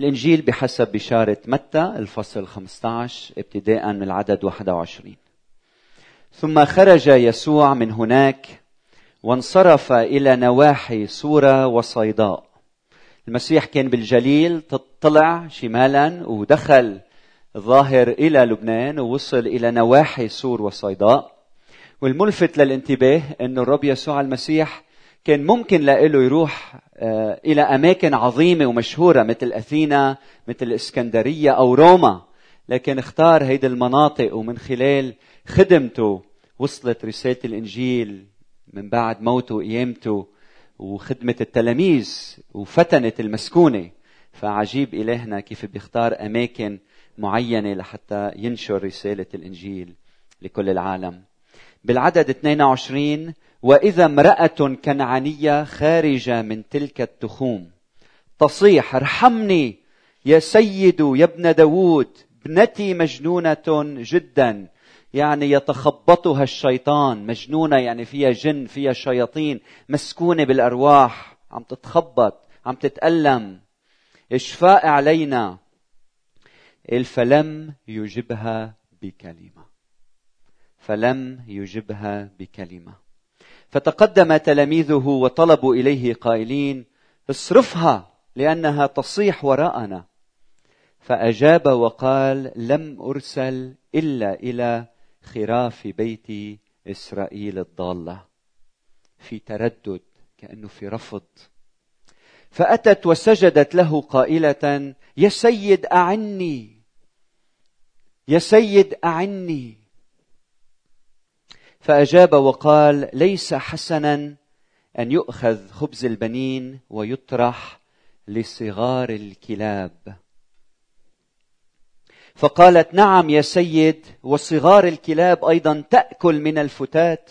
الإنجيل بحسب بشارة متى؟ الفصل 15 ابتداء من العدد 21 ثم خرج يسوع من هناك وانصرف إلى نواحي سورة وصيداء. المسيح كان بالجليل طلع شمالا ودخل ظاهر إلى لبنان ووصل إلى نواحي سور وصيداء. والملفت للانتباه أن الرب يسوع المسيح كان ممكن له يروح آه، إلى أماكن عظيمة ومشهورة مثل أثينا مثل الإسكندرية أو روما لكن اختار هيدي المناطق ومن خلال خدمته وصلت رسالة الإنجيل من بعد موته وقيامته وخدمة التلاميذ وفتنة المسكونة. فعجيب إلهنا كيف بيختار أماكن معينة لحتى ينشر رسالة الإنجيل لكل العالم. بالعدد 22 وإذا امرأة كنعانية خارجة من تلك التخوم تصيح ارحمني يا سيد يا ابن داود ابنتي مجنونة جدا. يعني يتخبطها الشيطان مجنونة يعني فيها جن فيها شياطين مسكونة بالأرواح عم تتخبط عم تتألم. إشفاء علينا. فلم يجبها بكلمة. فلم يجبها بكلمة. فتقدم تلاميذه وطلبوا إليه قائلين اصرفها لأنها تصيح وراءنا. فأجاب وقال لم أرسل إلا إلى خراف بيت إسرائيل الضالة. في تردد كأنه في رفض. فأتت وسجدت له قائلة يا سيد أعني. يا سيد أعني. فأجاب وقال ليس حسنا أن يؤخذ خبز البنين ويطرح لصغار الكلاب. فقالت نعم يا سيد وصغار الكلاب أيضا تأكل من الفتات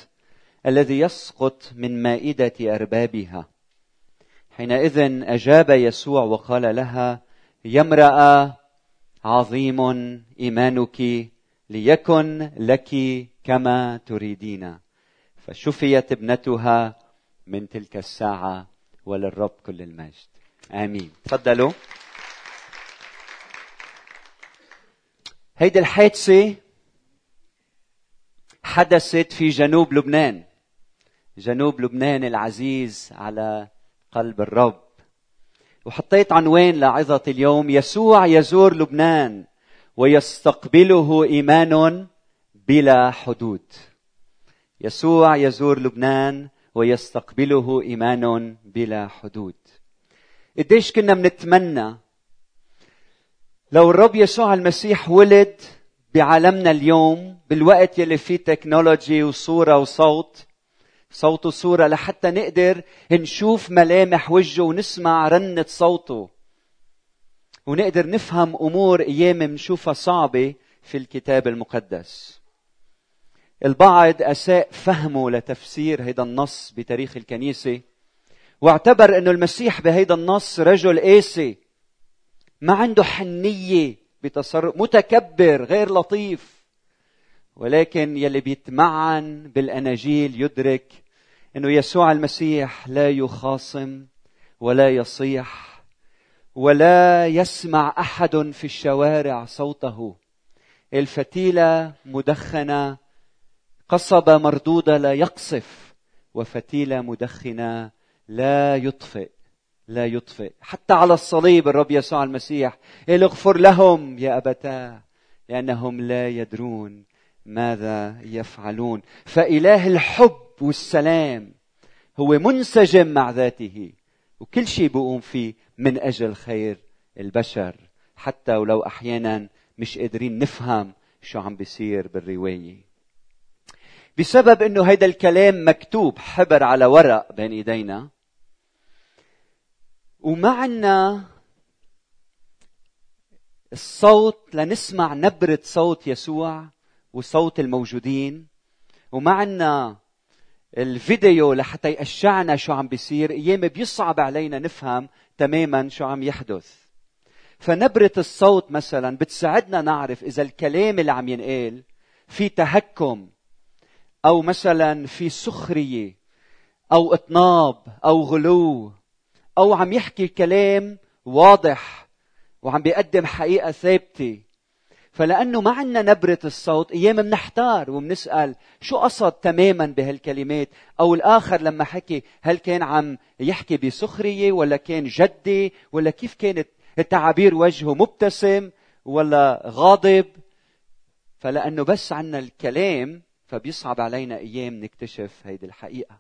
الذي يسقط من مائدة أربابها. حينئذ أجاب يسوع وقال لها يا امرأة عظيم إيمانك ليكن لك كما تريدين. فشفيت ابنتها من تلك الساعة وللرب كل المجد. آمين. تفضلوا. هيدي الحادثة حدثت في جنوب لبنان. جنوب لبنان العزيز على قلب الرب. وحطيت عنوان لعظة اليوم. يسوع يزور لبنان. ويستقبله إيمان بلا حدود. يسوع يزور لبنان ويستقبله إيمان بلا حدود. قديش كنا بنتمنى لو الرب يسوع المسيح ولد بعالمنا اليوم بالوقت يلي فيه تكنولوجي وصورة وصوت صوت وصورة لحتى نقدر نشوف ملامح وجهه ونسمع رنة صوته. ونقدر نفهم أمور أيام بنشوفها صعبة في الكتاب المقدس. البعض أساء فهمه لتفسير هذا النص بتاريخ الكنيسة واعتبر أنه المسيح بهذا النص رجل قاسي ما عنده حنية بتصرف متكبر غير لطيف ولكن يلي بيتمعن بالأناجيل يدرك أنه يسوع المسيح لا يخاصم ولا يصيح ولا يسمع أحد في الشوارع صوته. الفتيلة مدخنة قصبة مردودة لا يقصف وفتيلة مدخنة لا يطفئ لا يطفئ. حتى على الصليب الرب يسوع المسيح اغفر لهم يا أبتاه لأنهم لا يدرون ماذا يفعلون. فإله الحب والسلام هو منسجم مع ذاته وكل شيء بيقوم فيه. من أجل خير البشر. حتى ولو أحيانا مش قادرين نفهم شو عم بيصير بالرواية. بسبب إنه هيدا الكلام مكتوب حبر على ورق بين إيدينا وما عنا الصوت لنسمع نبرة صوت يسوع وصوت الموجودين وما عنا الفيديو لحتى يقشعنا شو عم بيصير. أيام بيصعب علينا نفهم تماما شو عم يحدث. فنبرة الصوت مثلا بتساعدنا نعرف إذا الكلام اللي عم ينقال في تهكم أو مثلا في سخرية أو اطناب أو غلو أو عم يحكي كلام واضح وعم بيقدم حقيقة ثابتة. فلأنه ما عندنا نبرة الصوت أيام بنحتار وبنسأل شو قصد تماما بهالكلمات؟ أو الآخر لما حكي هل كان عم يحكي بسخرية ولا كان جدي ولا كيف كانت التعابير وجهه مبتسم ولا غاضب؟ فلأنه بس عنا الكلام فبيصعب علينا أيام نكتشف هيدي الحقيقة.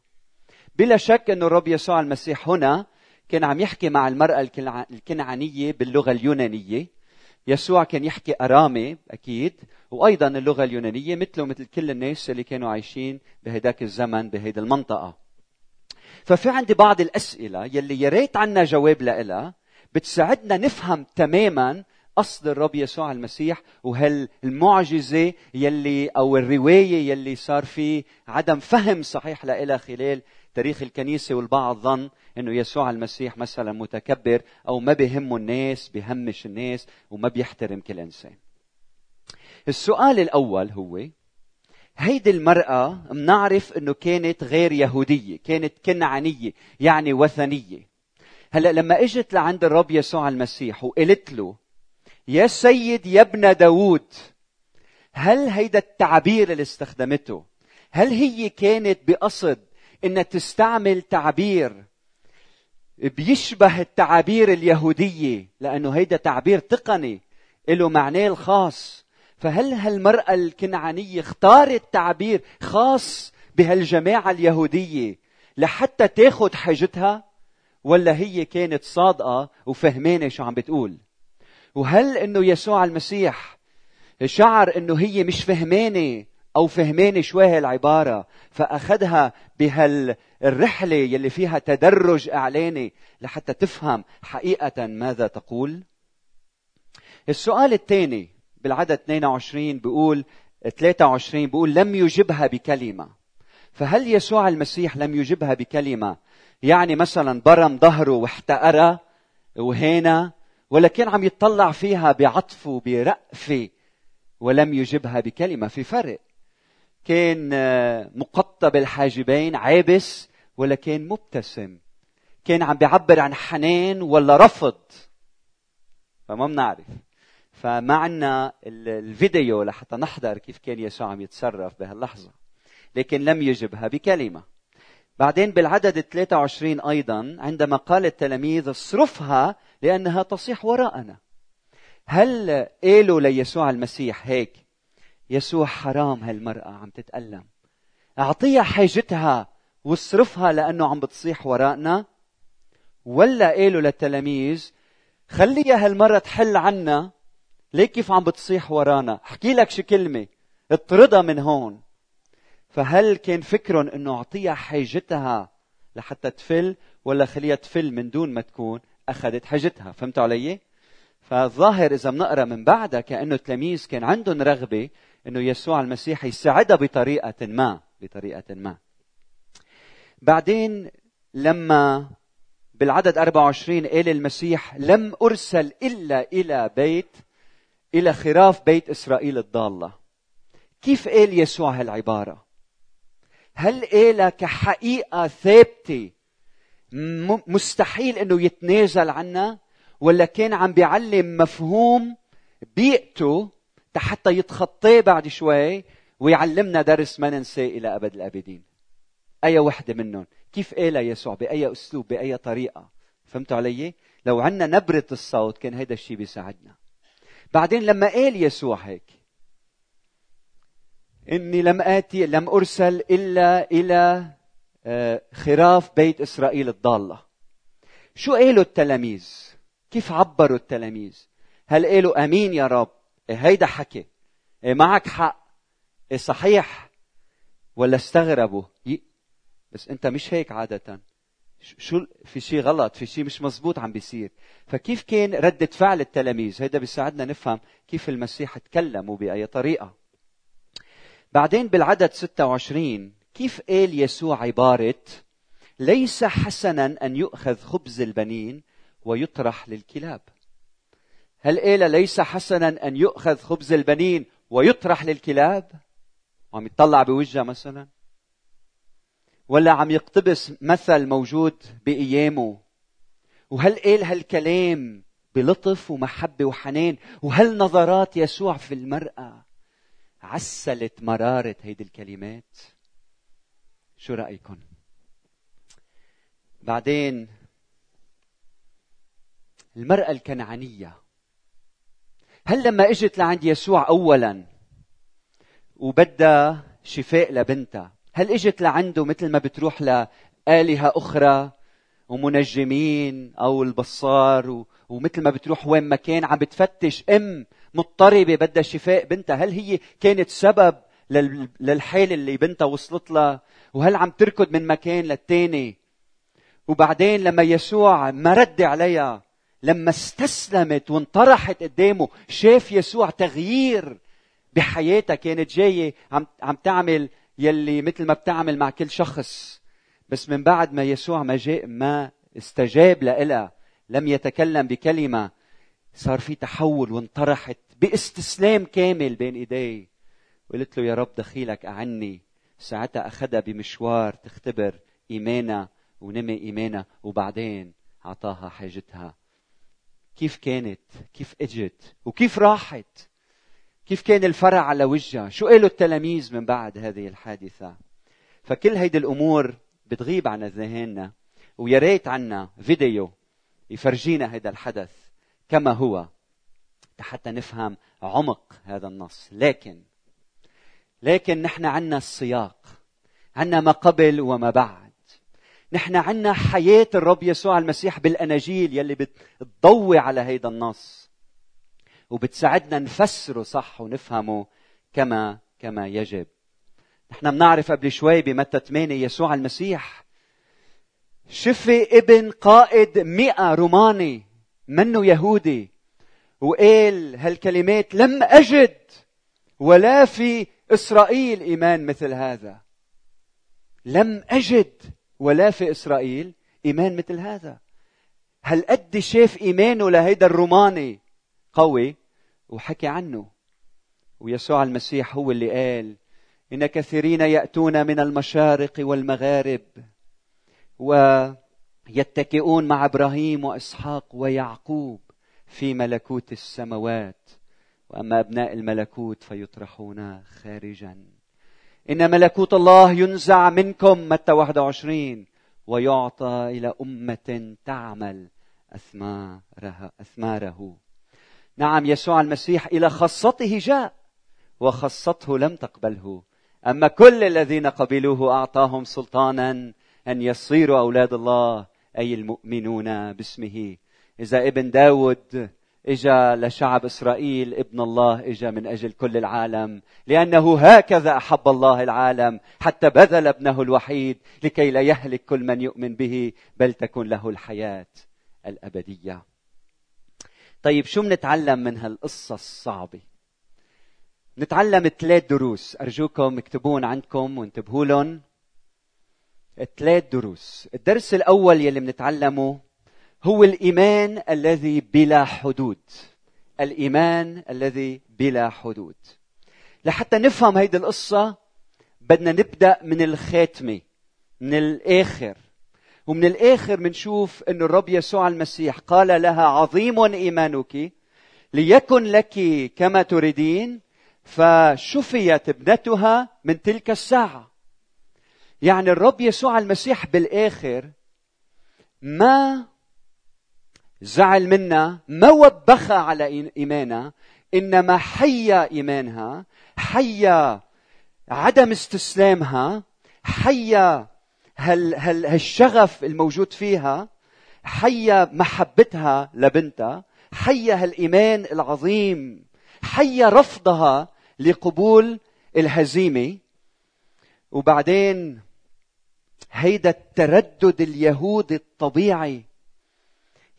بلا شك أنه الرب يسوع المسيح هنا كان عم يحكي مع المرأة الكنعانية باللغة اليونانية. يسوع كان يحكي أرامي أكيد وأيضا اللغة اليونانية مثله مثل كل الناس اللي كانوا عايشين بهداك الزمن بهيدي المنطقة. ففي عندي بعض الأسئلة يلي يا ريت عنا جواب لها بتساعدنا نفهم تماما قصد الرب يسوع المسيح وهالمعجزة يلي أو الرواية يلي صار في عدم فهم صحيح لها خلال تاريخ الكنيسة والبعض ظن إنه يسوع المسيح مثلا متكبر أو ما بهمه الناس بهمش الناس وما بيحترم كل إنسان. السؤال الأول هو هيدي المرأة منعرف إنه كانت غير يهودية، كانت كنعانية، يعني وثنية. هلأ لما إجت لعند الرب يسوع المسيح وقالت له يا سيد يا ابن داوود هل هيدا التعبير اللي استخدمته هل هي كانت بقصد انها تستعمل تعبير بيشبه التعابير اليهودية لأنه هيدا تعبير تقني له معناه الخاص. فهل هالمرأة الكنعانية اختارت تعبير خاص بهالجماعة اليهودية لحتى تاخد حاجتها؟ ولا هي كانت صادقة وفهمانة شو عم بتقول؟ وهل إنه يسوع المسيح شعر إنه هي مش فهمانة أو فهمانة شوي هالعبارة فأخذها بهالرحلة يلي فيها تدرج اعلاني لحتى تفهم حقيقة ماذا تقول. السؤال الثاني بالعدد 22 بيقول 23 بيقول لم يجبها بكلمة. فهل يسوع المسيح لم يجبها بكلمة؟ يعني مثلا برم ظهره واحتقرها وهينا ولا كان عم يتطلع فيها بعطف وبرأفة ولم يجبها بكلمة. في فرق. كان آه، مقطب الحاجبين عابس ولا كان مبتسم؟ كان عم بيعبر عن حنان ولا رفض؟ فما بنعرف. فما عنا الفيديو لحتى نحضر كيف كان يسوع عم يتصرف بهاللحظة. لكن لم يجبها بكلمة. بعدين بالعدد 23 أيضا عندما قال التلاميذ اصرفها لأنها تصيح وراءنا. هل قالوا ليسوع المسيح هيك؟ يسوع حرام هالمرأة عم تتألم. أعطيها حاجتها واصرفها لأنه عم بتصيح وراءنا. ولا قالوا للتلاميذ خليها هالمرة تحل عنا. ليه كيف عم بتصيح ورانا؟ أحكي لك شي كلمة. اطردها من هون. فهل كان فكرهم إنه أعطيها حاجتها لحتى تفل ولا خليها تفل من دون ما تكون أخذت حاجتها؟ فهمتوا علي؟ فالظاهر إذا بنقرأ من بعدها كأنه التلاميذ كان عندهم رغبة إنه يسوع المسيح يساعدها بطريقة ما بطريقة ما. بعدين لما بالعدد 24 قال المسيح لم أرسل إلا إلى بيت إلى خراف بيت إسرائيل الضالة. كيف قال يسوع هالعبارة؟ هل قالها كحقيقة ثابتة؟ مستحيل إنه يتنازل عنها. ولا كان عم بيعلم مفهوم بيئته حتى يتخطاه بعد شوي ويعلمنا درس ما ننساه إلى أبد الأبدين. أي وحدة منهم؟ كيف قالها يسوع؟ بأي أسلوب؟ بأي طريقة؟ فهمتوا علي؟ لو عندنا نبرة الصوت كان هذا الشيء بيساعدنا. بعدين لما قال يسوع هيك إني لم آتي لم أرسل إلا إلى آه، خراف بيت إسرائيل الضالة. شو قالوا التلاميذ؟ كيف عبروا التلاميذ؟ هل قالوا آمين يا رب؟ إيه هيدا حكي. إيه معك حق. إيه صحيح. ولا استغربوا. بس أنت مش هيك عادة. شو في شيء غلط في شيء مش مزبوط عم بيصير. فكيف كان ردة فعل التلاميذ؟ هيدا بيساعدنا نفهم كيف المسيح تكلم وبأي طريقة. بعدين بالعدد 26 كيف قال يسوع عبارة؟ ليس حسنا أن يؤخذ خبز البنين ويطرح للكلاب. هل قال ليس حسنا أن يؤخذ خبز البنين ويطرح للكلاب؟ عم يطلع بوجهها مثلا. ولا عم يقتبس مثل موجود بأيامه؟ وهل قال هالكلام بلطف ومحبة وحنان وهل نظرات يسوع في المرأة عسلت مرارة هيدي الكلمات؟ شو رأيكم بعدين المرأة الكنعانية. هل لما اجت لعند يسوع اولا وبدها شفاء لبنتها هل اجت لعنده مثل ما بتروح لآلهة أخرى ومنجمين أو البصار ومثل ما بتروح وين ما كان عم بتفتش أم مضطربة بدها شفاء بنتها؟ هل هي كانت سبب للحالة اللي بنتها وصلت لها وهل عم تركض من مكان للتاني؟ وبعدين لما يسوع ما رد عليها لما استسلمت وانطرحت قدامه شاف يسوع تغيير بحياتها. كانت جاية عم, عم تعمل يلي مثل ما بتعمل مع كل شخص. بس من بعد ما يسوع ما جاء ما استجاب لها لم يتكلم بكلمة صار في تحول وانطرحت باستسلام كامل بين إيديه. وقلت له يا رب دخيلك أعني. ساعتها أخذها بمشوار تختبر إيمانها ونمي إيمانها وبعدين أعطاها حاجتها كيف كانت؟ كيف اجت؟ وكيف راحت؟ كيف كان الفرع على وجهها؟ شو قالوا التلاميذ من بعد هذه الحادثة؟ فكل هيدي الأمور بتغيب عن ذهننا ويا ريت عنا فيديو يفرجينا هذا الحدث كما هو حتى نفهم عمق هذا النص. لكن لكن نحن عنا السياق عنا ما قبل وما بعد. نحن عنا حياة الرب يسوع المسيح بالأناجيل يلي بتضوي على هيدا النص وبتساعدنا نفسره صح ونفهمه كما كما يجب. نحن بنعرف قبل شوي بمتى 8 يسوع المسيح شفي ابن قائد مئة روماني منه يهودي وقال هالكلمات لم أجد ولا في إسرائيل إيمان مثل هذا. لم أجد ولا في إسرائيل إيمان مثل هذا. هل قد شاف إيمانه لهيدا الروماني؟ قوي وحكي عنه. ويسوع المسيح هو اللي قال إن كثيرين يأتون من المشارق والمغارب ويتكئون مع إبراهيم وإسحاق ويعقوب في ملكوت السماوات. وأما أبناء الملكوت فيطرحون خارجا. إن ملكوت الله ينزع منكم متى 21 ويعطى إلى أمة تعمل اثمارها أثماره. نعم يسوع المسيح إلى خاصته جاء وخاصته لم تقبله. أما كل الذين قبلوه أعطاهم سلطانا أن يصيروا أولاد الله أي المؤمنون باسمه. إذا ابن داود إجا لشعب إسرائيل ابن الله إجا من أجل كل العالم لأنه هكذا أحب الله العالم حتى بذل ابنه الوحيد لكي لا يهلك كل من يؤمن به بل تكون له الحياة الأبدية. طيب شو بنتعلم من هالقصة الصعبة؟ نتعلم ثلاث دروس. أرجوكم اكتبون عندكم وانتبهوا لهم. ثلاث دروس. الدرس الأول يلي بنتعلمه هو الإيمان الذي بلا حدود. الإيمان الذي بلا حدود. لحتى نفهم هيدي القصة بدنا نبدأ من الخاتمة من الآخر. ومن الآخر بنشوف إنه الرب يسوع المسيح قال لها عظيم إيمانك ليكن لك كما تريدين فشفيت ابنتها من تلك الساعة. يعني الرب يسوع المسيح بالآخر ما زعل منها ما وبخها على إيمانها إنما حيا إيمانها حيا عدم استسلامها حيا هال هال هالشغف الموجود فيها حيا محبتها لبنتها حيا هالإيمان العظيم حيا رفضها لقبول الهزيمة. وبعدين هيدا التردد اليهودي الطبيعي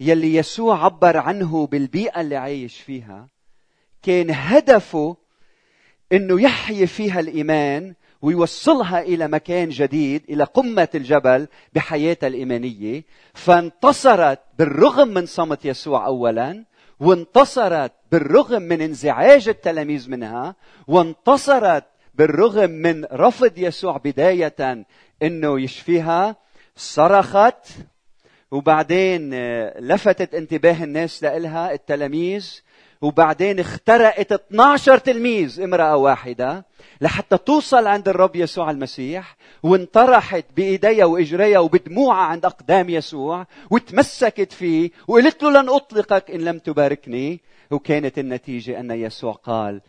يلي يسوع عبر عنه بالبيئة اللي عايش فيها كان هدفه إنه يحيي فيها الإيمان ويوصلها إلى مكان جديد إلى قمة الجبل بحياتها الإيمانية. فانتصرت بالرغم من صمت يسوع اولا وانتصرت بالرغم من انزعاج التلاميذ منها وانتصرت بالرغم من رفض يسوع بداية إنه يشفيها صرخت وبعدين آه، لفتت انتباه الناس لإلها التلاميذ وبعدين اخترقت 12 تلميذ امرأة واحدة لحتى توصل عند الرب يسوع المسيح وانطرحت بإيديها وإجريها وبدموعها عند أقدام يسوع وتمسكت فيه وقلت له لن أطلقك إن لم تباركني وكانت النتيجة أن يسوع قال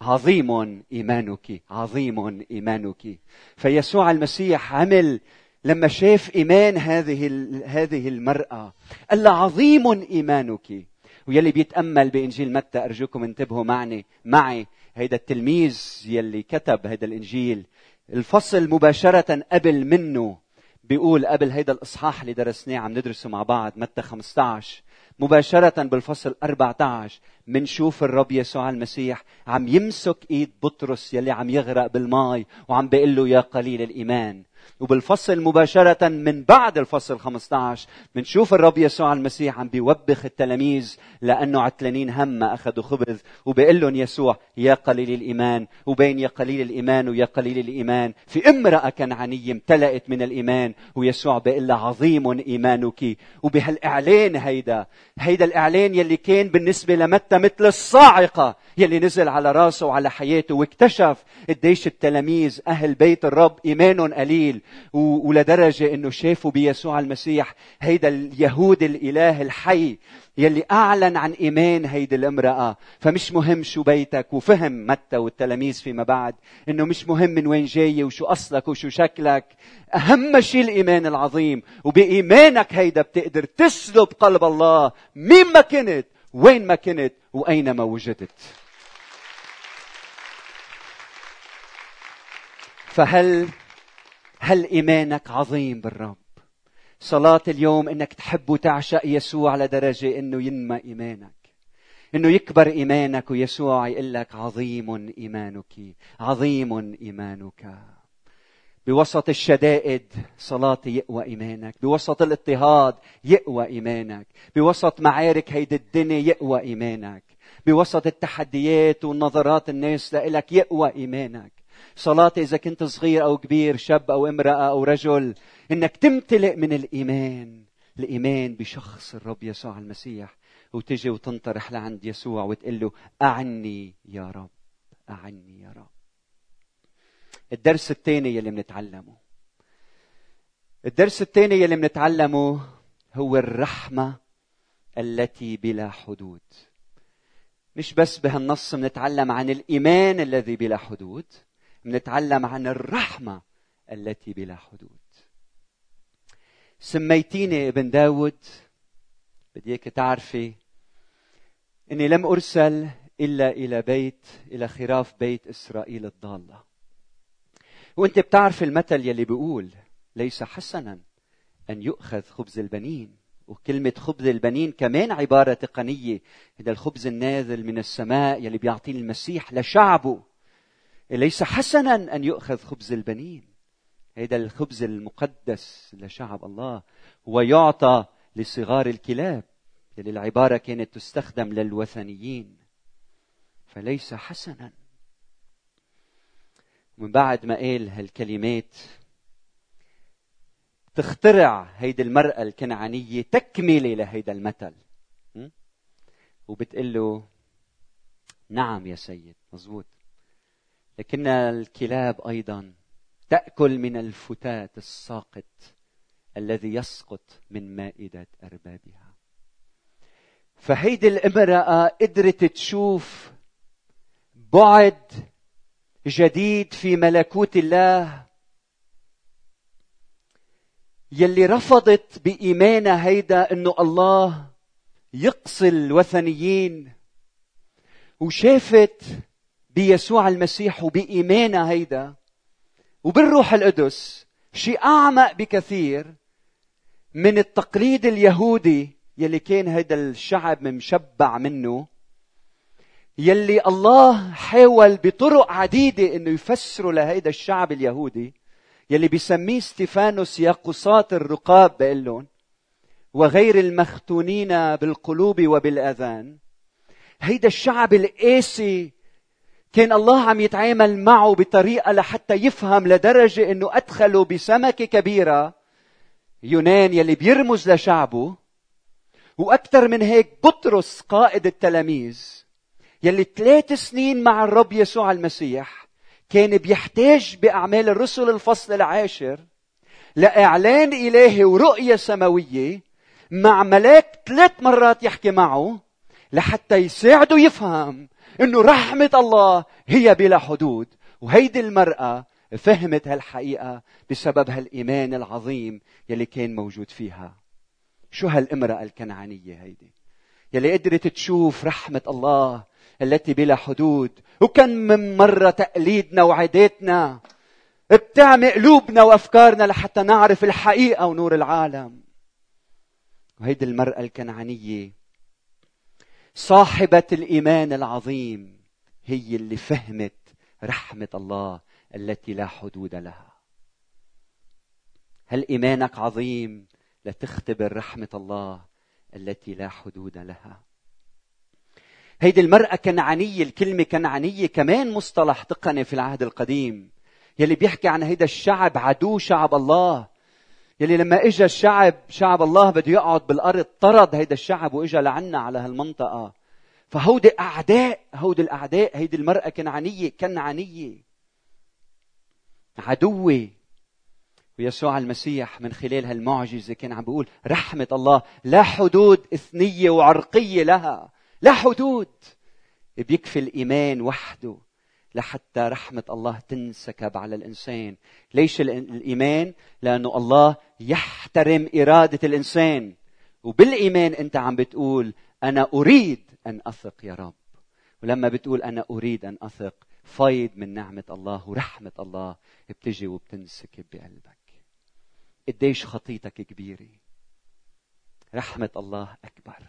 عظيم إيمانك عظيم إيمانك. فيسوع المسيح عمل لما شاف إيمان هذه هذه المرأة. قال لها عظيم إيمانك. ويلي بيتأمل بإنجيل متى أرجوكم انتبهوا معني معي. هيدا التلميذ يلي كتب هيدا الإنجيل. الفصل مباشرة قبل منه. بيقول قبل هيدا الإصحاح اللي درسناه عم ندرسه مع بعض متى 15 مباشرة بالفصل 14 منشوف الرب يسوع المسيح عم يمسك إيد بطرس يلي عم يغرق بالماء وعم بيقول له يا قليل الإيمان. وبالفصل مباشرة من بعد الفصل 15 بنشوف الرب يسوع المسيح عم بيوبخ التلاميذ لأنه عتلانين هم أخذوا خبز. وبيقول لهم يسوع يا قليل الإيمان. وبين يا قليل الإيمان ويا قليل الإيمان. في امرأة كنعانية امتلأت من الإيمان. ويسوع بيقول لها عظيم إيمانك. وبهالإعلان هيدا هيدا الإعلان يلي كان بالنسبة لمتى مثل الصاعقة يلي نزل على راسه وعلى حياته. واكتشف قديش التلاميذ أهل بيت الرب إيمانهم قليل. ولدرجة أنه شافوا بيسوع المسيح هيدا اليهود الإله الحي يلي أعلن عن إيمان هيدي الامرأة فمش مهم شو بيتك وفهم متى والتلاميذ فيما بعد إنه مش مهم من وين جاي وشو أصلك وشو شكلك. أهم شيء الإيمان العظيم وبإيمانك هيدا بتقدر تسلب قلب الله. مين ما كنت وين ما كنت وأينما وجدت. فهل هل إيمانك عظيم بالرب؟ صلاة اليوم إنك تحب وتعشق يسوع لدرجة إنه ينمى إيمانك. إنه يكبر إيمانك ويسوع يقول لك عظيم إيمانك عظيم إيمانك. بوسط الشدائد صلاتي يقوى إيمانك. بوسط الاضطهاد يقوى إيمانك. بوسط معارك هيدي الدنيا يقوى إيمانك. بوسط التحديات ونظرات الناس لإلك يقوى إيمانك. صلاة إذا كنت صغير أو كبير شاب أو امرأة أو رجل إنك تمتلئ من الإيمان. الإيمان بشخص الرب يسوع المسيح. وتجي وتنطرح لعند يسوع وتقول له أعني يا رب أعني يا رب. الدرس الثاني يلي بنتعلمه الدرس الثاني يلي بنتعلمه هو الرحمة التي بلا حدود. مش بس بهالنص بنتعلم عن الإيمان الذي بلا حدود بنتعلم عن الرحمة التي بلا حدود. سميتيني ابن داود. بدي تعرفي إني لم أرسل إلا إلى بيت إلى خراف بيت إسرائيل الضالة. وأنت بتعرف المثل يلي بيقول ليس حسنا أن يؤخذ خبز البنين. وكلمة خبز البنين كمان عبارة تقنية. هذا الخبز النازل من السماء يلي بيعطيه المسيح لشعبه. ليس حسنا أن يؤخذ خبز البنين. هذا الخبز المقدس لشعب الله هو يعطى لصغار الكلاب. اللي العباره كانت تستخدم للوثنيين. فليس حسنا. من بعد ما قال هالكلمات تخترع هيدي المرأة الكنعانية تكملة لهيدا المثل. وبتقول له نعم يا سيد مزبوط لكن الكلاب أيضا تأكل من الفتات الساقط الذي يسقط من مائدة أربابها. فهيدي الامراه قدرت تشوف بعد جديد في ملكوت الله يلي رفضت بايمانها هيدا إنه الله يقصي الوثنيين وشافت بيسوع المسيح وبإيمانها هيدا. وبالروح القدس شيء أعمق بكثير من التقليد اليهودي يلي كان هيدا الشعب مشبع منه يلي الله حاول بطرق عديدة إنه يفسروا لهيدا الشعب اليهودي يلي بيسميه ستيفانوس يا قصاة الرقاب بقول لهم وغير المختونين بالقلوب وبالأذان. هيدا الشعب القاسي كان الله عم يتعامل معه بطريقة لحتى يفهم لدرجة إنه أدخله بسمكه كبيرة يونان يلي بيرمز لشعبه وأكثر من هيك بطرس قائد التلاميذ يلي ثلاث سنين مع الرب يسوع المسيح كان بيحتاج بأعمال الرسل الفصل العاشر لإعلان إلهي ورؤية سماوية مع ملاك ثلاث مرات يحكي معه لحتى يساعده يفهم إنه رحمة الله هي بلا حدود. وهيدي المرأة فهمت هالحقيقة بسبب هالإيمان العظيم يلي كان موجود فيها. شو هالامرأة الكنعانية هيدي؟ يلي قدرت تشوف رحمة الله التي بلا حدود. وكم من مرة تقليدنا وعاداتنا بتعمي قلوبنا وأفكارنا لحتى نعرف الحقيقة ونور العالم. وهيدي المرأة الكنعانية صاحبة الإيمان العظيم هي اللي فهمت رحمة الله التي لا حدود لها. هل إيمانك عظيم لتختبر رحمة الله التي لا حدود لها؟ هيدي المرأة كنعانية الكلمة كنعانية كمان مصطلح تقني في العهد القديم يلي بيحكي عن هيدا الشعب عدو شعب الله يلي لما اجى الشعب شعب الله بده يقعد بالأرض طرد هيدا الشعب واجى لعنا على هالمنطقة. فهودي أعداء هودي الأعداء هيدي المرأة كنعانية كنعانية. عدوة. ويسوع المسيح من خلال هالمعجزة كان عم بيقول رحمة الله لا حدود إثنية وعرقية لها. لا حدود. بيكفي الإيمان وحده. لحتى رحمة الله تنسكب على الإنسان. ليش الإيمان؟ لأنه الله يحترم إرادة الإنسان. وبالإيمان أنت عم بتقول أنا أريد أن أثق يا رب. ولما بتقول أنا أريد أن أثق فيض من نعمة الله ورحمة الله بتجي وبتنسكب بقلبك. قديش خطيتك كبيرة؟ رحمة الله أكبر.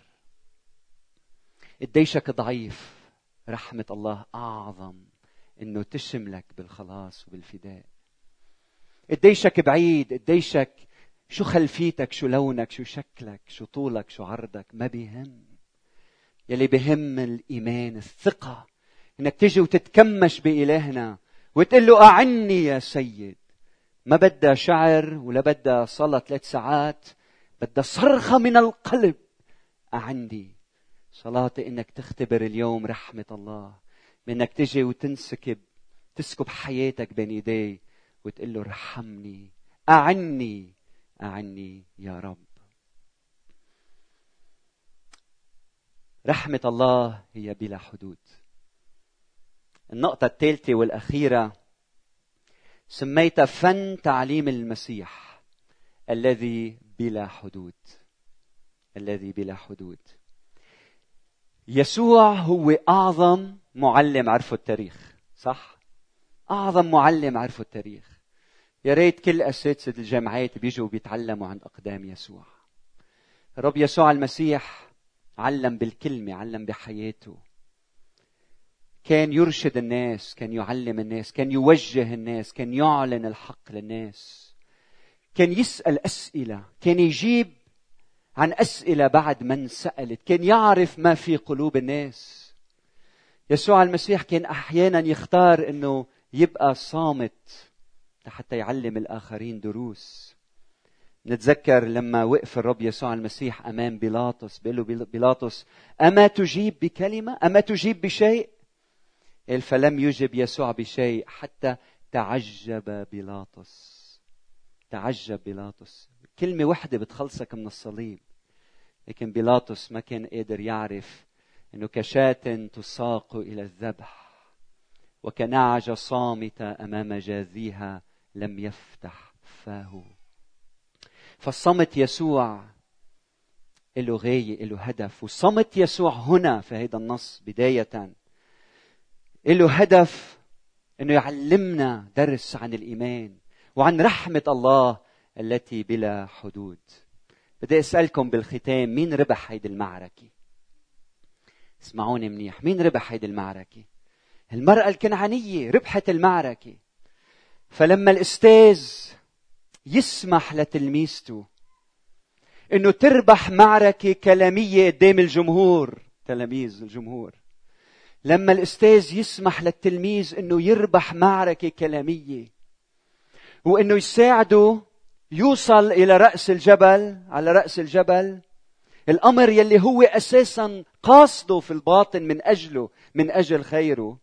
قديشك ضعيف؟ رحمة الله أعظم. إنه تشملك بالخلاص وبالفداء. قديشك بعيد قديشك شو خلفيتك شو لونك شو شكلك شو طولك شو عرضك. ما بيهم. يلي بهم الإيمان الثقة. إنك تجي وتتكمش بإلهنا وتقول له أعني يا سيد. ما بدها شعر ولا بدها صلاة ثلاث ساعات بدها صرخة من القلب. أعني. صلاتي إنك تختبر اليوم رحمة الله. بانك تجي وتنسكب تسكب حياتك بين ايديه وتقول له ارحمني أعني أعني يا رب. رحمة الله هي بلا حدود. النقطة الثالثة والأخيرة سميتها فن تعليم المسيح الذي بلا حدود. الذي بلا حدود. يسوع هو أعظم معلم عرفه التاريخ صح؟ أعظم معلم عرفه التاريخ. يا ريت كل أساتذة الجامعات بيجوا بيتعلموا عن أقدام يسوع. رب يسوع المسيح علم بالكلمة علم بحياته. كان يرشد الناس كان يعلم الناس كان يوجه الناس كان يعلن الحق للناس. كان يسأل أسئلة كان يجيب عن أسئلة بعد من سألت كان يعرف ما في قلوب الناس. يسوع المسيح كان أحيانا يختار إنه يبقى صامت حتى يعلم الآخرين دروس. نتذكر لما وقف الرب يسوع المسيح أمام بيلاطس بيقول له بيلاطس أما تجيب بكلمة؟ أما تجيب بشيء؟ قال فلم يجب يسوع بشيء حتى تعجب بيلاطس. تعجب بيلاطس. كلمة واحدة بتخلصك من الصليب لكن بيلاطس ما كان قادر يعرف إنه كشاة تساق إلى الذبح وكنعجة صامتة أمام جاذيها لم يفتح فاه. فالصمت يسوع له غاية له هدف. وصمت يسوع هنا في هذا النص بداية. له هدف إنه يعلمنا درس عن الإيمان وعن رحمة الله التي بلا حدود. بدي أسألكم بالختام مين ربح هيدي المعركة؟ اسمعوني منيح مين ربح هيدي المعركة؟ المرأة الكنعانية ربحت المعركة. فلما الأستاذ يسمح لتلميذته إنه تربح معركة كلامية قدام الجمهور تلاميذ الجمهور لما الأستاذ يسمح للتلميذ إنه يربح معركة كلامية وإنه يساعده يوصل إلى رأس الجبل على رأس الجبل الأمر يلي هو أساسا قاصده في الباطن من أجله من أجل خيره.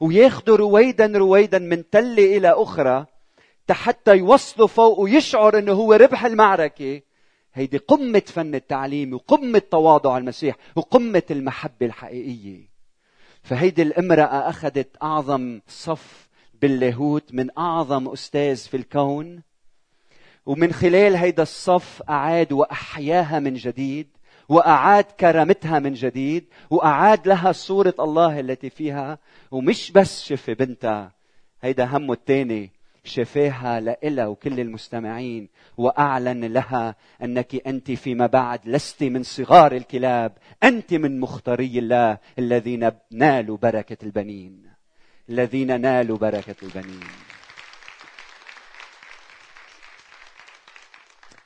وياخده رويدا رويدا من تله إلى أخرى حتى يوصلوا فوق ويشعر إنه هو ربح المعركة. هيدي قمة فن التعليم وقمة تواضع المسيح وقمة المحبة الحقيقية. فهيدي الامرأة أخذت أعظم صف باللاهوت من أعظم أستاذ في الكون. ومن خلال هيدا الصف أعاد وأحياها من جديد. وأعاد كرامتها من جديد وأعاد لها صورة الله التي فيها ومش بس شفي بنتها هيدا همه الثاني شفاها لإلها وكل المستمعين وأعلن لها أنك أنت فيما بعد لست من صغار الكلاب أنت من مختاري الله الذين نالوا بركة البنين. الذين نالوا بركة البنين.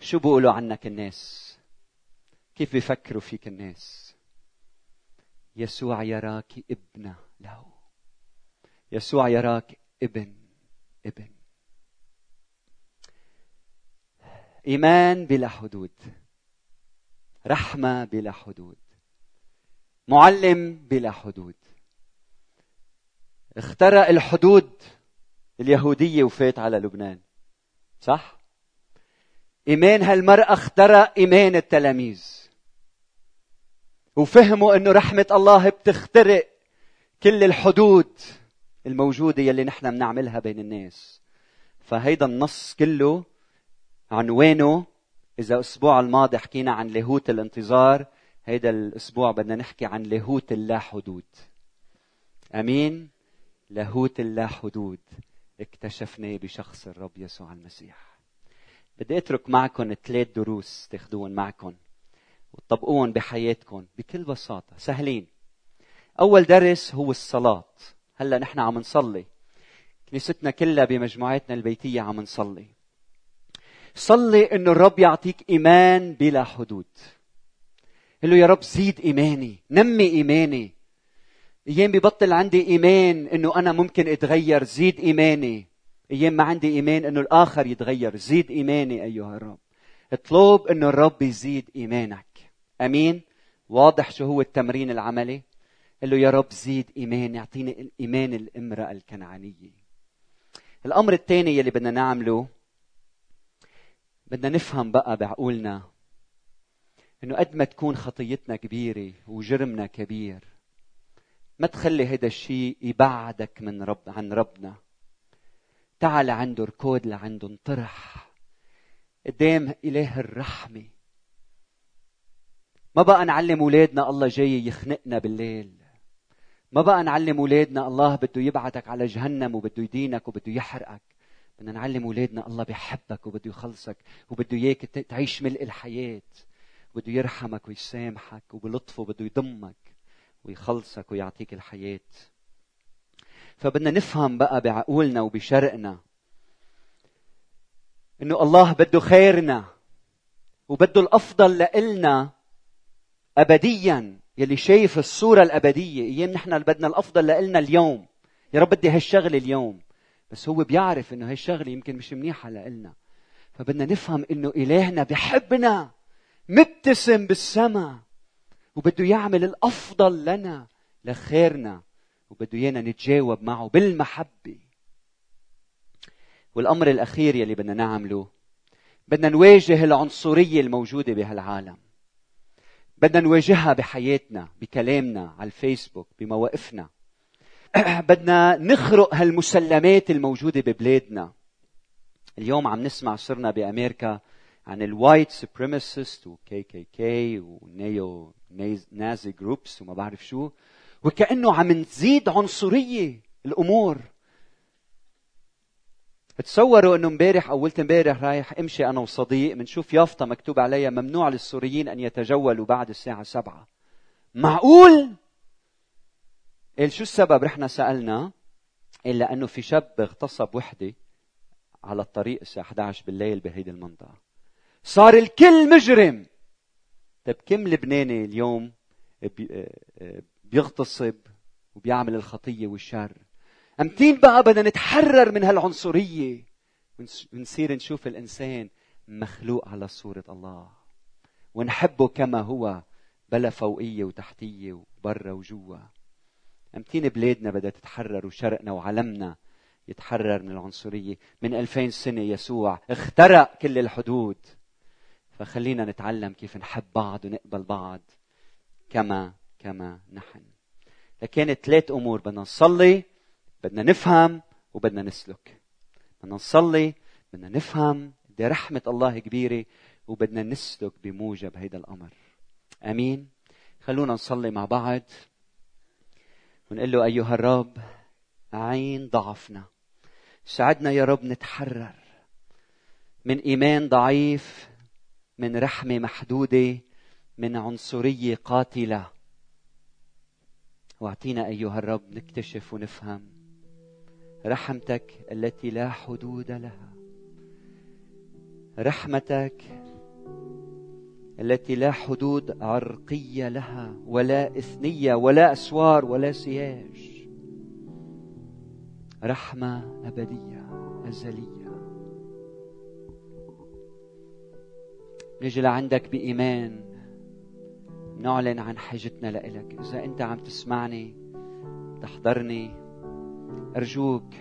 شو بيقولوا عنك الناس؟ كيف بيفكروا فيك الناس؟ يسوع يراك ابنة له. يسوع يراك ابن ابن. إيمان بلا حدود. رحمة بلا حدود. معلم بلا حدود. اخترق الحدود اليهودية وفات على لبنان. صح؟ إيمان هالمرأة اخترق إيمان التلاميذ. وفهموا إنه رحمة الله بتخترق كل الحدود الموجودة يلي نحن بنعملها بين الناس. فهيدا النص كله عنوانه إذا الأسبوع الماضي حكينا عن لاهوت الانتظار هيدا الأسبوع بدنا نحكي عن لاهوت اللا حدود أمين؟ لاهوت اللا حدود اكتشفناه بشخص الرب يسوع المسيح. بدي أترك معكم ثلاث دروس تاخذوهم معكم. وتطبقوهم بحياتكم بكل بساطة. سهلين. أول درس هو الصلاة. هلأ نحن عم نصلي. كنيستنا كلها بمجموعاتنا البيتية عم نصلي. صلي إنه الرب يعطيك إيمان بلا حدود. قل له يا رب زيد إيماني نمي إيماني. أيام ببطل عندي إيمان إنه أنا ممكن أتغير زيد إيماني. أيام ما عندي إيمان إنه الآخر يتغير زيد إيماني أيها الرب. اطلب إنه الرب يزيد إيمانك. أمين. واضح شو هو التمرين العملي؟ قل له يا رب زيد ايماني اعطيني إيمان الإمرأة الكنعانية. الأمر الثاني يلي بدنا نعمله بدنا نفهم بقى بعقولنا إنه قد ما تكون خطيتنا كبيرة وجرمنا كبير ما تخلي هذا الشيء يبعدك من رب عن ربنا. تعال عنده ركود لعنده انطرح. قدام إله الرحمة. ما بقى نعلم أولادنا الله جاي يخنقنا بالليل. ما بقى نعلم أولادنا الله بده يبعتك على جهنم وبده يدينك وبده يحرقك. بدنا نعلم أولادنا الله بيحبك وبده يخلصك وبده إياك تعيش ملء الحياة. بده يرحمك ويسامحك وبلطفه بده يضمك ويخلصك ويعطيك الحياة. فبدنا نفهم بقى بعقولنا وبشرقنا إنه الله بده خيرنا وبده الأفضل لإلنا ابديا يلي شايف الصورة الأبدية أيام نحن بدنا الأفضل لإلنا اليوم. يا رب بدي هالشغلة اليوم. بس هو بيعرف إنه هي الشغله يمكن مش منيحة لإلنا. فبدنا نفهم إنه إلهنا بحبنا مبتسم بالسماء وبده يعمل الأفضل لنا لخيرنا وبده إيانا نتجاوب معه بالمحبة. والأمر الأخير يلي بدنا نعمله بدنا نواجه العنصرية الموجودة بهالعالم. بدنا نواجهها بحياتنا بكلامنا على الفيسبوك بمواقفنا. بدنا نخرق هالمسلمات الموجودة ببلادنا. اليوم عم نسمع صرنا بأمريكا عن ال white supremacist و KKK و neo-Nazi groups وما بعرف شو. وكأنه عم نزيد عنصرية الأمور. تصوروا إنه امبارح اولت امبارح رايح امشي أنا وصديق بنشوف يافطة مكتوب عليها ممنوع للسوريين أن يتجولوا بعد الساعة سبعة. معقول؟ قال شو السبب؟ رحنا سألنا قال لأنه في شاب اغتصب وحدة على الطريق الساعة 11 بالليل بهيدي المنطقة. صار الكل مجرم. طيب كم لبناني اليوم بيغتصب وبيعمل الخطية والشر؟ أمتين بقى بدنا نتحرر من هالعنصرية. ونصير نشوف الإنسان مخلوق على صورة الله. ونحبه كما هو بلا فوقية وتحتية وبرا وجوا. أمتين بلادنا بدها تتحرر وشرقنا وعلمنا يتحرر من العنصرية. من ألفين سنة يسوع اخترق كل الحدود. فخلينا نتعلم كيف نحب بعض ونقبل بعض. كما كما نحن. لكن ثلاث أمور بدنا نصلي بدنا نفهم وبدنا نسلك. بدنا نصلي بدنا نفهم قد رحمة الله كبيرة وبدنا نسلك بموجب هيدا الأمر. أمين. خلونا نصلي مع بعض. ونقول له أيها الرب عين ضعفنا. ساعدنا يا رب نتحرر. من إيمان ضعيف من رحمة محدودة من عنصرية قاتلة. واعطينا أيها الرب نكتشف ونفهم. رحمتك التي لا حدود لها. رحمتك التي لا حدود عرقية لها ولا إثنية ولا أسوار ولا سياج. رحمة أبدية أزلية. نجي لعندك بإيمان. نعلن عن حاجتنا لإلك. إذا أنت عم تسمعني تحضرني. أرجوك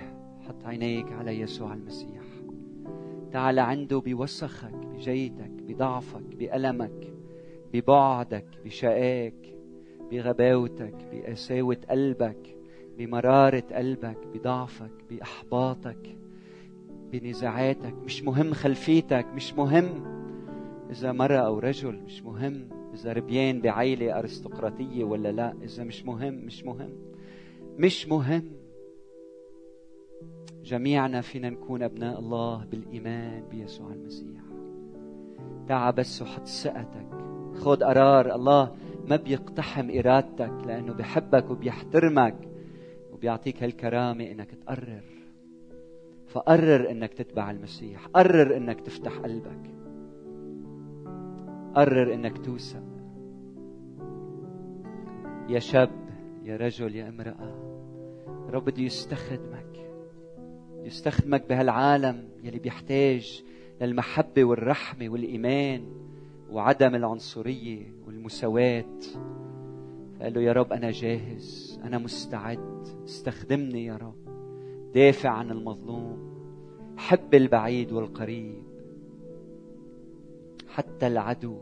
حط عينيك على يسوع المسيح. تعال عنده بوسخك بجيتك بضعفك بألمك ببعدك بشقاك بغباوتك بقساوة قلبك بمرارة قلبك بضعفك بإحباطك بنزاعاتك. مش مهم خلفيتك مش مهم إذا مرة أو رجل مش مهم إذا ربيان بعيلة أرستقراطية ولا لا. إذا مش مهم مش مهم. مش مهم جميعنا فينا نكون أبناء الله بالإيمان بيسوع المسيح. تعا بس وحط ثقتك. خذ قرار. الله ما بيقتحم إرادتك لأنه بحبك وبيحترمك وبيعطيك هالكرامة إنك تقرر. فقرر إنك تتبع المسيح. قرر إنك تفتح قلبك. قرر إنك توثق. يا شاب يا رجل يا امرأة رب بده يستخدمك. يستخدمك بهالعالم يلي بيحتاج للمحبة والرحمة والإيمان وعدم العنصرية والمساواة. قال له يا رب أنا جاهز أنا مستعد استخدمني يا رب دافع عن المظلوم حب البعيد والقريب حتى العدو.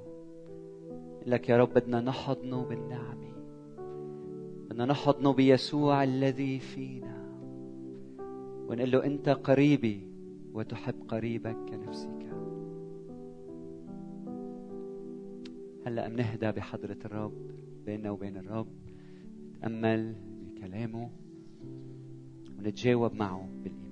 لك يا رب بدنا نحضنه بالنعمة بدنا نحضنه بيسوع الذي فينا. ونقول له أنت قريبي وتحب قريبك كنفسك. هلأ بنهدى بحضرة الرب بيننا وبين الرب نتأمل بكلامه ونتجاوب معه بالإيمان.